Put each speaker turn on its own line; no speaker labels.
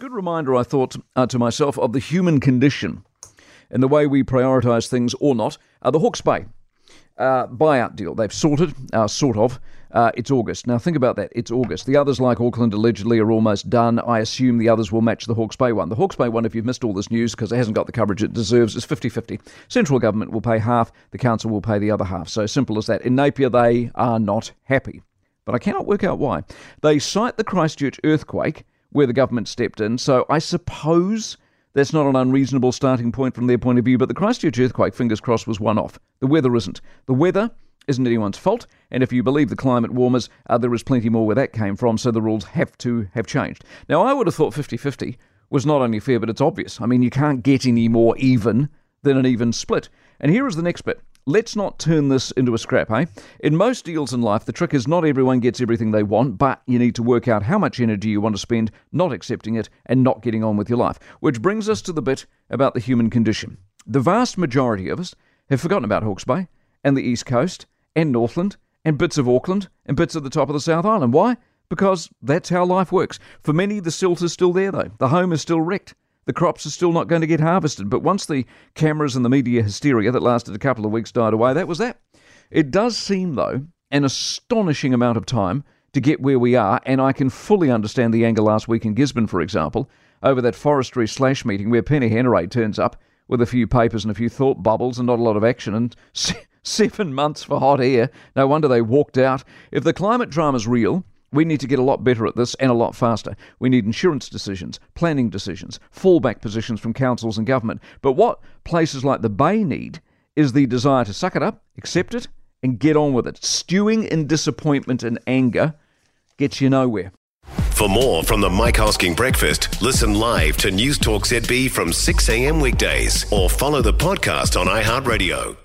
Good reminder, I thought uh, to myself, of the human condition and the way we prioritise things or not. Uh, the Hawke's Bay uh, buyout deal, they've sorted, uh, sort of. Uh, it's August. Now, think about that. It's August. The others, like Auckland, allegedly are almost done. I assume the others will match the Hawke's Bay one. The Hawke's Bay one, if you've missed all this news because it hasn't got the coverage it deserves, is 50 50. Central government will pay half, the council will pay the other half. So simple as that. In Napier, they are not happy. But I cannot work out why. They cite the Christchurch earthquake where the government stepped in. So I suppose that's not an unreasonable starting point from their point of view. But the Christchurch earthquake, fingers crossed, was one off. The weather isn't. The weather isn't anyone's fault. And if you believe the climate warmers, uh, there is plenty more where that came from. So the rules have to have changed. Now, I would have thought 50 50 was not only fair, but it's obvious. I mean, you can't get any more even than an even split. And here is the next bit. Let's not turn this into a scrap, eh? In most deals in life, the trick is not everyone gets everything they want, but you need to work out how much energy you want to spend not accepting it and not getting on with your life. Which brings us to the bit about the human condition. The vast majority of us have forgotten about Hawke's Bay and the East Coast and Northland and bits of Auckland and bits of the top of the South Island. Why? Because that's how life works. For many, the silt is still there, though. The home is still wrecked the crops are still not going to get harvested. But once the cameras and the media hysteria that lasted a couple of weeks died away, that was that. It does seem, though, an astonishing amount of time to get where we are, and I can fully understand the anger last week in Gisborne, for example, over that forestry slash meeting where Peeni Henare turns up with a few papers and a few thought bubbles and not a lot of action, and seven months for hot air. No wonder they walked out. If the climate drama's real, we need to get a lot better at this and a lot faster. We need insurance decisions, planning decisions, fallback positions from councils and government. But what places like the Bay need is the desire to suck it up, accept it, and get on with it. Stewing in disappointment and anger gets you nowhere.
For more from the Mike Hosking Breakfast, listen live to News Talk ZB from 6 a.m. weekdays or follow the podcast on iHeartRadio.